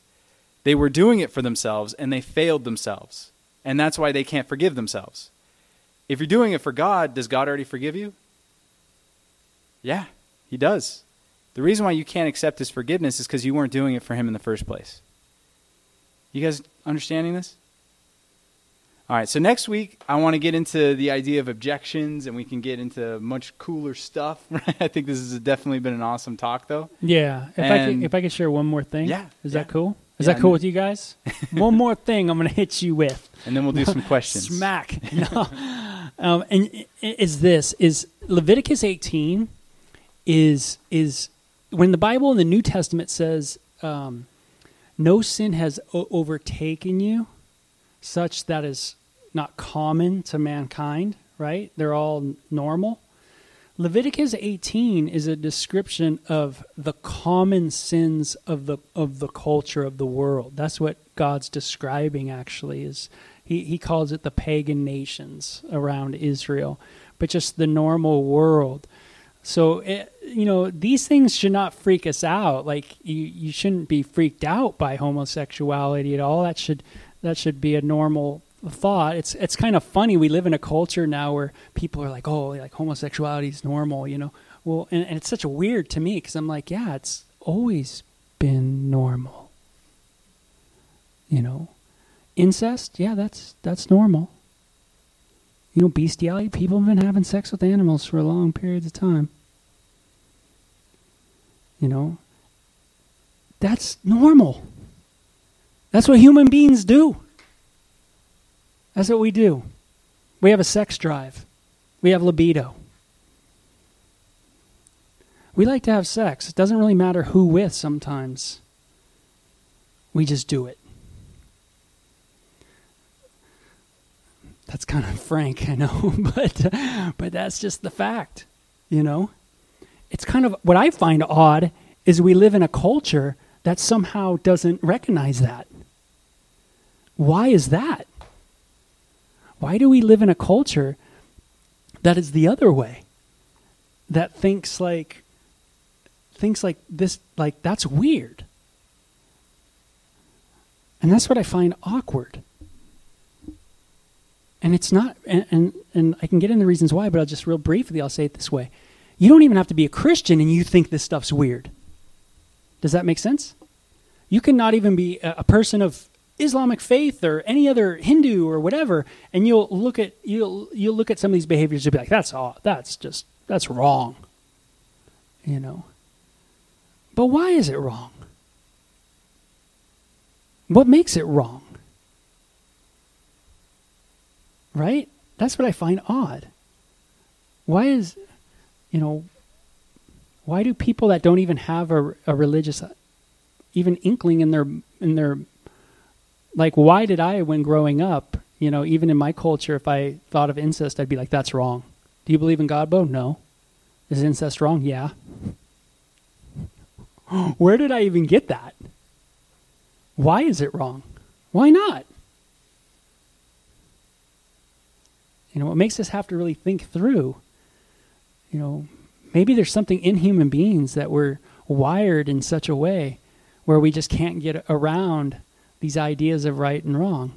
They were doing it for themselves and they failed themselves. And that's why they can't forgive themselves. If you're doing it for God, does God already forgive you? Yeah, He does. The reason why you can't accept His forgiveness is because you weren't doing it for Him in the first place. You guys understanding this? All right, so next week I want to get into the idea of objections and we can get into much cooler stuff. I think this has definitely been an awesome talk though. Yeah. If And- I could if I could share one more thing. Yeah, Is yeah. that cool? Is Yeah, that cool with you guys? One more thing I'm going to hit you with. And then we'll do some questions. Smack. No. um, and is this is Leviticus 18 is is when the Bible in the New Testament says um, no sin has o- overtaken you, such that is not common to mankind. Right? They're all normal. Leviticus 18 is a description of the common sins of the of the culture of the world. That's what God's describing actually is he he calls it the pagan nations around Israel, but just the normal world. So it, you know these things should not freak us out. Like you you shouldn't be freaked out by homosexuality at all. That should that should be a normal thought. It's it's kind of funny. We live in a culture now where people are like, oh, like homosexuality is normal, you know. Well, and, and it's such a weird to me because I'm like, yeah, it's always been normal. You know, incest, yeah, that's that's normal. You know, bestiality, people have been having sex with animals for long periods of time. You know, that's normal. That's what human beings do. That's what we do. We have a sex drive. We have libido. We like to have sex. It doesn't really matter who with sometimes. We just do it. That's kind of frank, I know, but but that's just the fact, you know. It's kind of what I find odd is we live in a culture that somehow doesn't recognize that. Why is that? Why do we live in a culture that is the other way? That thinks like thinks like this like that's weird. And that's what I find awkward. And it's not and, and and I can get into the reasons why, but I'll just real briefly I'll say it this way. You don't even have to be a Christian and you think this stuff's weird. Does that make sense? You can not even be a, a person of Islamic faith or any other Hindu or whatever, and you'll look at you'll you'll look at some of these behaviors and be like, that's all that's just that's wrong. You know. But why is it wrong? What makes it wrong? Right? That's what I find odd. Why is you know why do people that don't even have a, a religious uh, even inkling in their in their like why did i when growing up you know even in my culture if i thought of incest i'd be like that's wrong. Do you believe in god bo? No. Is incest wrong? Yeah. Where did i even get that? Why is it wrong? Why not? You know what makes us have to really think through you know maybe there's something in human beings that we're wired in such a way where we just can't get around these ideas of right and wrong.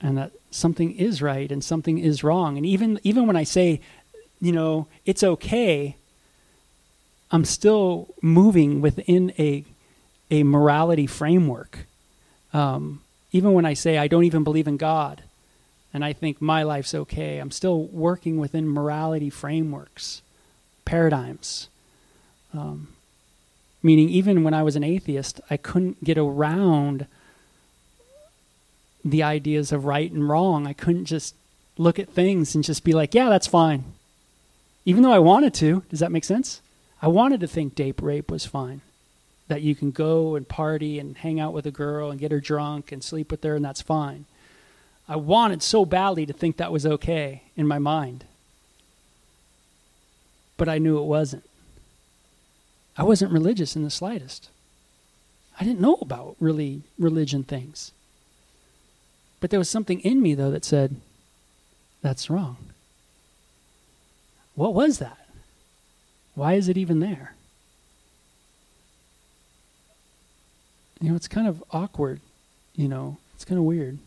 And that something is right and something is wrong. And even even when i say you know it's okay i'm still moving within a a morality framework. Um, even when i say i don't even believe in god and i think my life's okay i'm still working within morality frameworks paradigms um, meaning even when i was an atheist i couldn't get around the ideas of right and wrong. I couldn't just look at things and just be like, yeah, that's fine. Even though I wanted to. Does that make sense? I wanted to think date rape was fine. That you can go and party and hang out with a girl and get her drunk and sleep with her, and that's fine. I wanted so badly to think that was okay in my mind. But I knew it wasn't. I wasn't religious in the slightest. I didn't know about really religion things. But there was something in me, though, that said, that's wrong. What was that? Why is it even there? You know, it's kind of awkward. You know, it's kind of weird.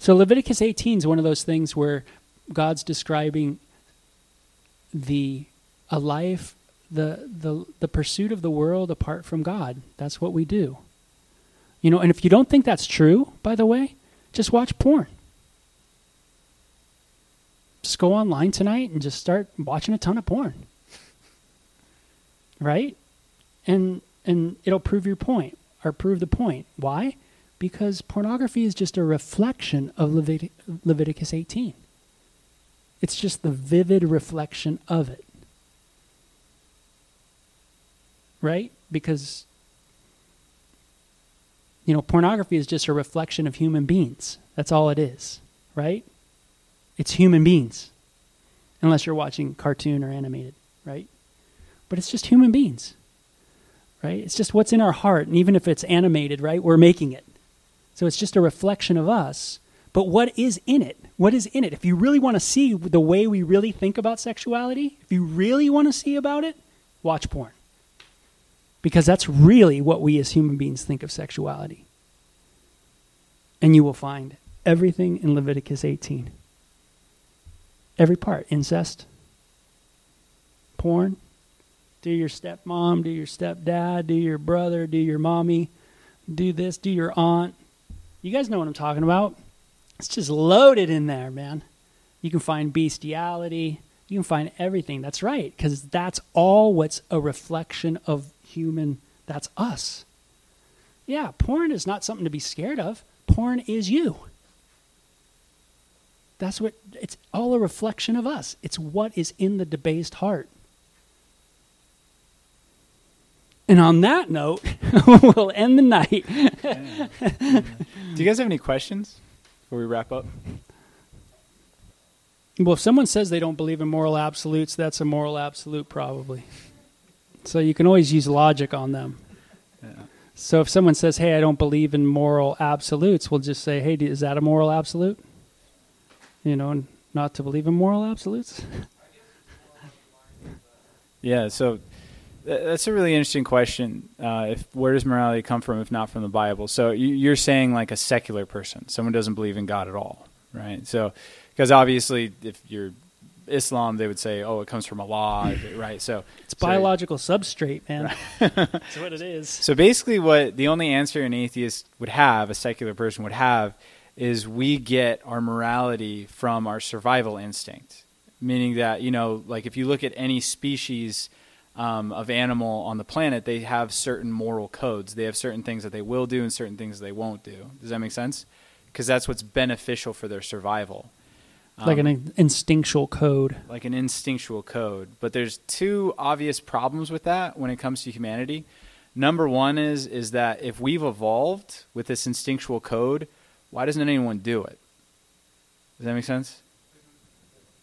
So Leviticus 18 is one of those things where God's describing the a life the the the pursuit of the world apart from God. That's what we do. You know, and if you don't think that's true, by the way, just watch porn. Just go online tonight and just start watching a ton of porn. Right? And and it'll prove your point. or prove the point. Why? Because pornography is just a reflection of Levit- Leviticus 18. It's just the vivid reflection of it. Right? Because, you know, pornography is just a reflection of human beings. That's all it is. Right? It's human beings. Unless you're watching cartoon or animated, right? But it's just human beings. Right? It's just what's in our heart. And even if it's animated, right, we're making it. So it's just a reflection of us. But what is in it? What is in it? If you really want to see the way we really think about sexuality, if you really want to see about it, watch porn. Because that's really what we as human beings think of sexuality. And you will find everything in Leviticus 18. Every part incest, porn, do your stepmom, do your stepdad, do your brother, do your mommy, do this, do your aunt. You guys know what I'm talking about. It's just loaded in there, man. You can find bestiality, you can find everything. That's right, because that's all what's a reflection of human, that's us. Yeah, porn is not something to be scared of. Porn is you. That's what it's all a reflection of us. It's what is in the debased heart. And on that note, we'll end the night. Do you guys have any questions before we wrap up? Well, if someone says they don't believe in moral absolutes, that's a moral absolute, probably. So you can always use logic on them. Yeah. So if someone says, "Hey, I don't believe in moral absolutes," we'll just say, "Hey, is that a moral absolute?" You know, not to believe in moral absolutes. Yeah, so that's a really interesting question. Uh, if where does morality come from, if not from the Bible? So you, you're saying like a secular person, someone doesn't believe in God at all, right? So because obviously, if you're Islam, they would say, "Oh, it comes from Allah," right? So It's so- biological substrate, man. That's what it is. So basically, what the only answer an atheist would have, a secular person would have, is we get our morality from our survival instinct. Meaning that, you know, like if you look at any species um, of animal on the planet, they have certain moral codes. They have certain things that they will do and certain things they won't do. Does that make sense? Because that's what's beneficial for their survival. like Um, an instinctual code. like an instinctual code. But there's two obvious problems with that when it comes to humanity. Number one is is that if we've evolved with this instinctual code, why doesn't anyone do it? Does that make sense?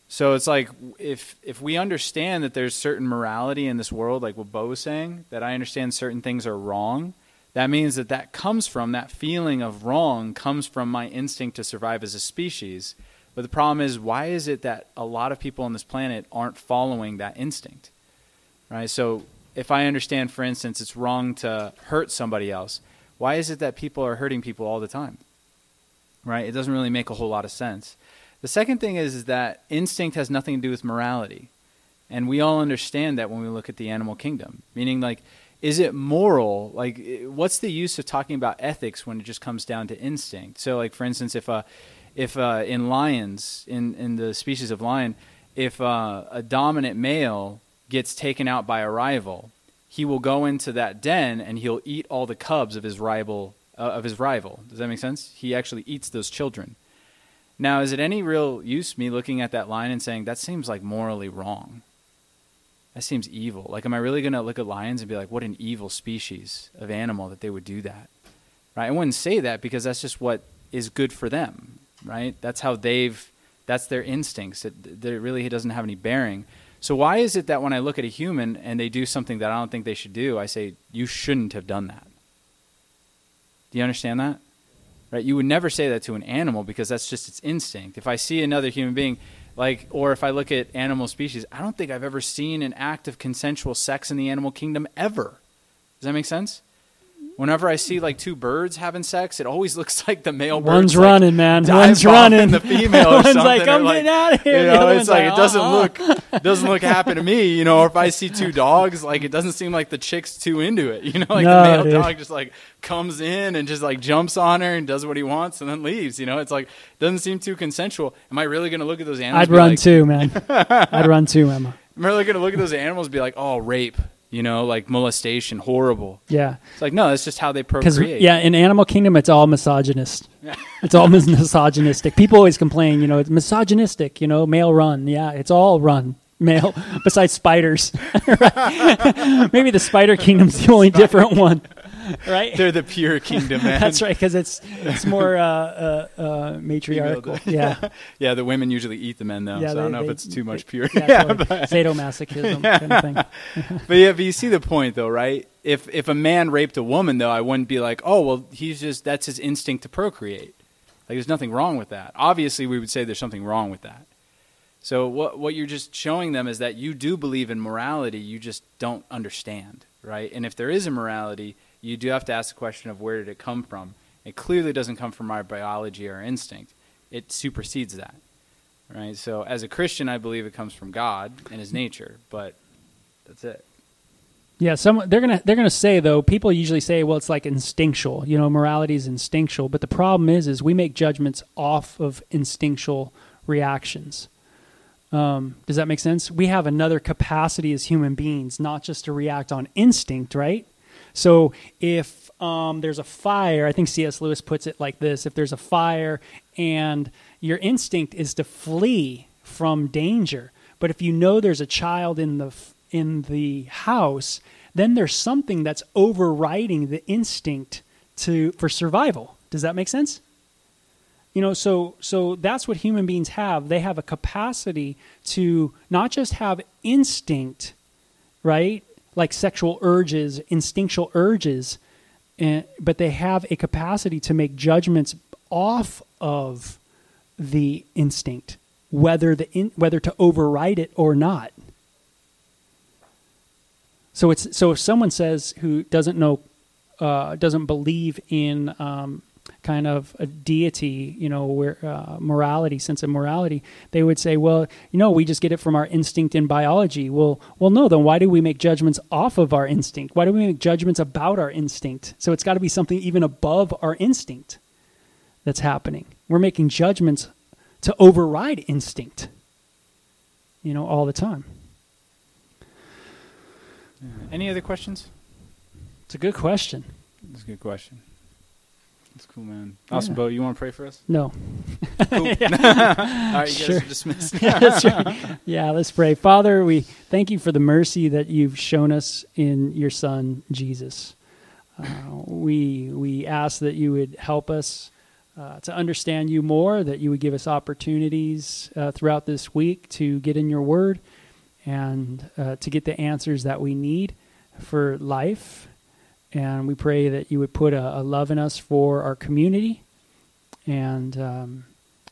So it's like if if we understand that there's certain morality in this world, like what Bo was saying, that I understand certain things are wrong, that means that that comes from that feeling of wrong comes from my instinct to survive as a species. But the problem is, why is it that a lot of people on this planet aren't following that instinct? Right? So, if I understand, for instance, it's wrong to hurt somebody else, why is it that people are hurting people all the time? Right? It doesn't really make a whole lot of sense. The second thing is, is that instinct has nothing to do with morality. And we all understand that when we look at the animal kingdom. Meaning, like, is it moral? Like, what's the use of talking about ethics when it just comes down to instinct? So, like, for instance, if a if uh, in lions, in, in the species of lion, if uh, a dominant male gets taken out by a rival, he will go into that den and he'll eat all the cubs of his rival. Uh, of his rival. Does that make sense? He actually eats those children. Now, is it any real use me looking at that line and saying that seems like morally wrong? That seems evil. Like, am I really going to look at lions and be like, what an evil species of animal that they would do that? Right? I wouldn't say that because that's just what is good for them, right? That's how they've, that's their instincts. It, that it really doesn't have any bearing. So, why is it that when I look at a human and they do something that I don't think they should do, I say, you shouldn't have done that? Do you understand that? Right? You would never say that to an animal because that's just its instinct. If I see another human being, like, or if I look at animal species, I don't think I've ever seen an act of consensual sex in the animal kingdom ever. Does that make sense? Whenever I see like two birds having sex, it always looks like the male One's bird's like, running, man. One's running. the female or One's something. like, I'm like, getting out of here. You The know, other it's one's like, like, it doesn't look it doesn't look happy to me, you know. Or if I see two dogs, like it doesn't seem like the chick's too into it, you know. Like No, the male dude. dog just like comes in and just like jumps on her and does what he wants and then leaves. You know, it's like doesn't seem too consensual. Am I really going to look at those animals? I'd run like, too, man. I'd run too, Emma. I'm really going to look at those animals and be like, oh, rape. You know, like molestation, horrible. Yeah. It's like no, that's just how they procreate. yeah, in Animal Kingdom, it's all misogynist. it's all mis- misogynistic. People always complain, you know, it's misogynistic. You know, male run. Yeah, it's all run male. besides spiders, maybe the Spider Kingdom's the only different one, right? They're the pure kingdom, man. That's right, because it's it's more uh, uh, uh, matriarchal. Yeah, yeah, the women usually eat the men though, Yeah, so I don't they- know if it's too much they- pure. yeah, totally. sadomasochism kind of thing. But yeah, but you see the point though, right? If if a man raped a woman though, I wouldn't be like, oh well, he's just that's his instinct to procreate. Like there's nothing wrong with that. Obviously, we would say there's something wrong with that. So what what you're just showing them is that you do believe in morality, you just don't understand, right? And if there is a morality, you do have to ask the question of where did it come from? It clearly doesn't come from our biology or instinct. It supersedes that. Right? So as a Christian, I believe it comes from God and his nature, but that's it. Yeah, some they're gonna they're gonna say though. People usually say, well, it's like instinctual. You know, morality is instinctual. But the problem is, is we make judgments off of instinctual reactions. Um, does that make sense? We have another capacity as human beings, not just to react on instinct, right? So if um, there's a fire, I think C.S. Lewis puts it like this: if there's a fire and your instinct is to flee from danger, but if you know there's a child in the in the house, then there's something that's overriding the instinct to for survival. Does that make sense? You know, so so that's what human beings have. They have a capacity to not just have instinct, right? Like sexual urges, instinctual urges, and, but they have a capacity to make judgments off of the instinct, whether the in, whether to override it or not. So it's so if someone says who doesn't know, uh, doesn't believe in um, kind of a deity, you know, where uh, morality, sense of morality, they would say, well, you know, we just get it from our instinct in biology. Well, well, no, then why do we make judgments off of our instinct? Why do we make judgments about our instinct? So it's got to be something even above our instinct that's happening. We're making judgments to override instinct, you know, all the time. Any other questions? It's a good question. It's a good question. That's cool, man. Awesome, Yeah. Bo. You want to pray for us? No. Cool. All right, you guys Sure. are dismissed. Right. Yeah, let's pray. Father, we thank you for the mercy that you've shown us in your Son, Jesus. Uh, we, we ask that you would help us uh, to understand you more, that you would give us opportunities uh, throughout this week to get in your word and uh, to get the answers that we need for life. And we pray that you would put a, a love in us for our community and um,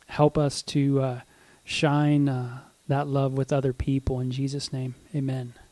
help us to uh, shine uh, that love with other people. In Jesus' name, amen.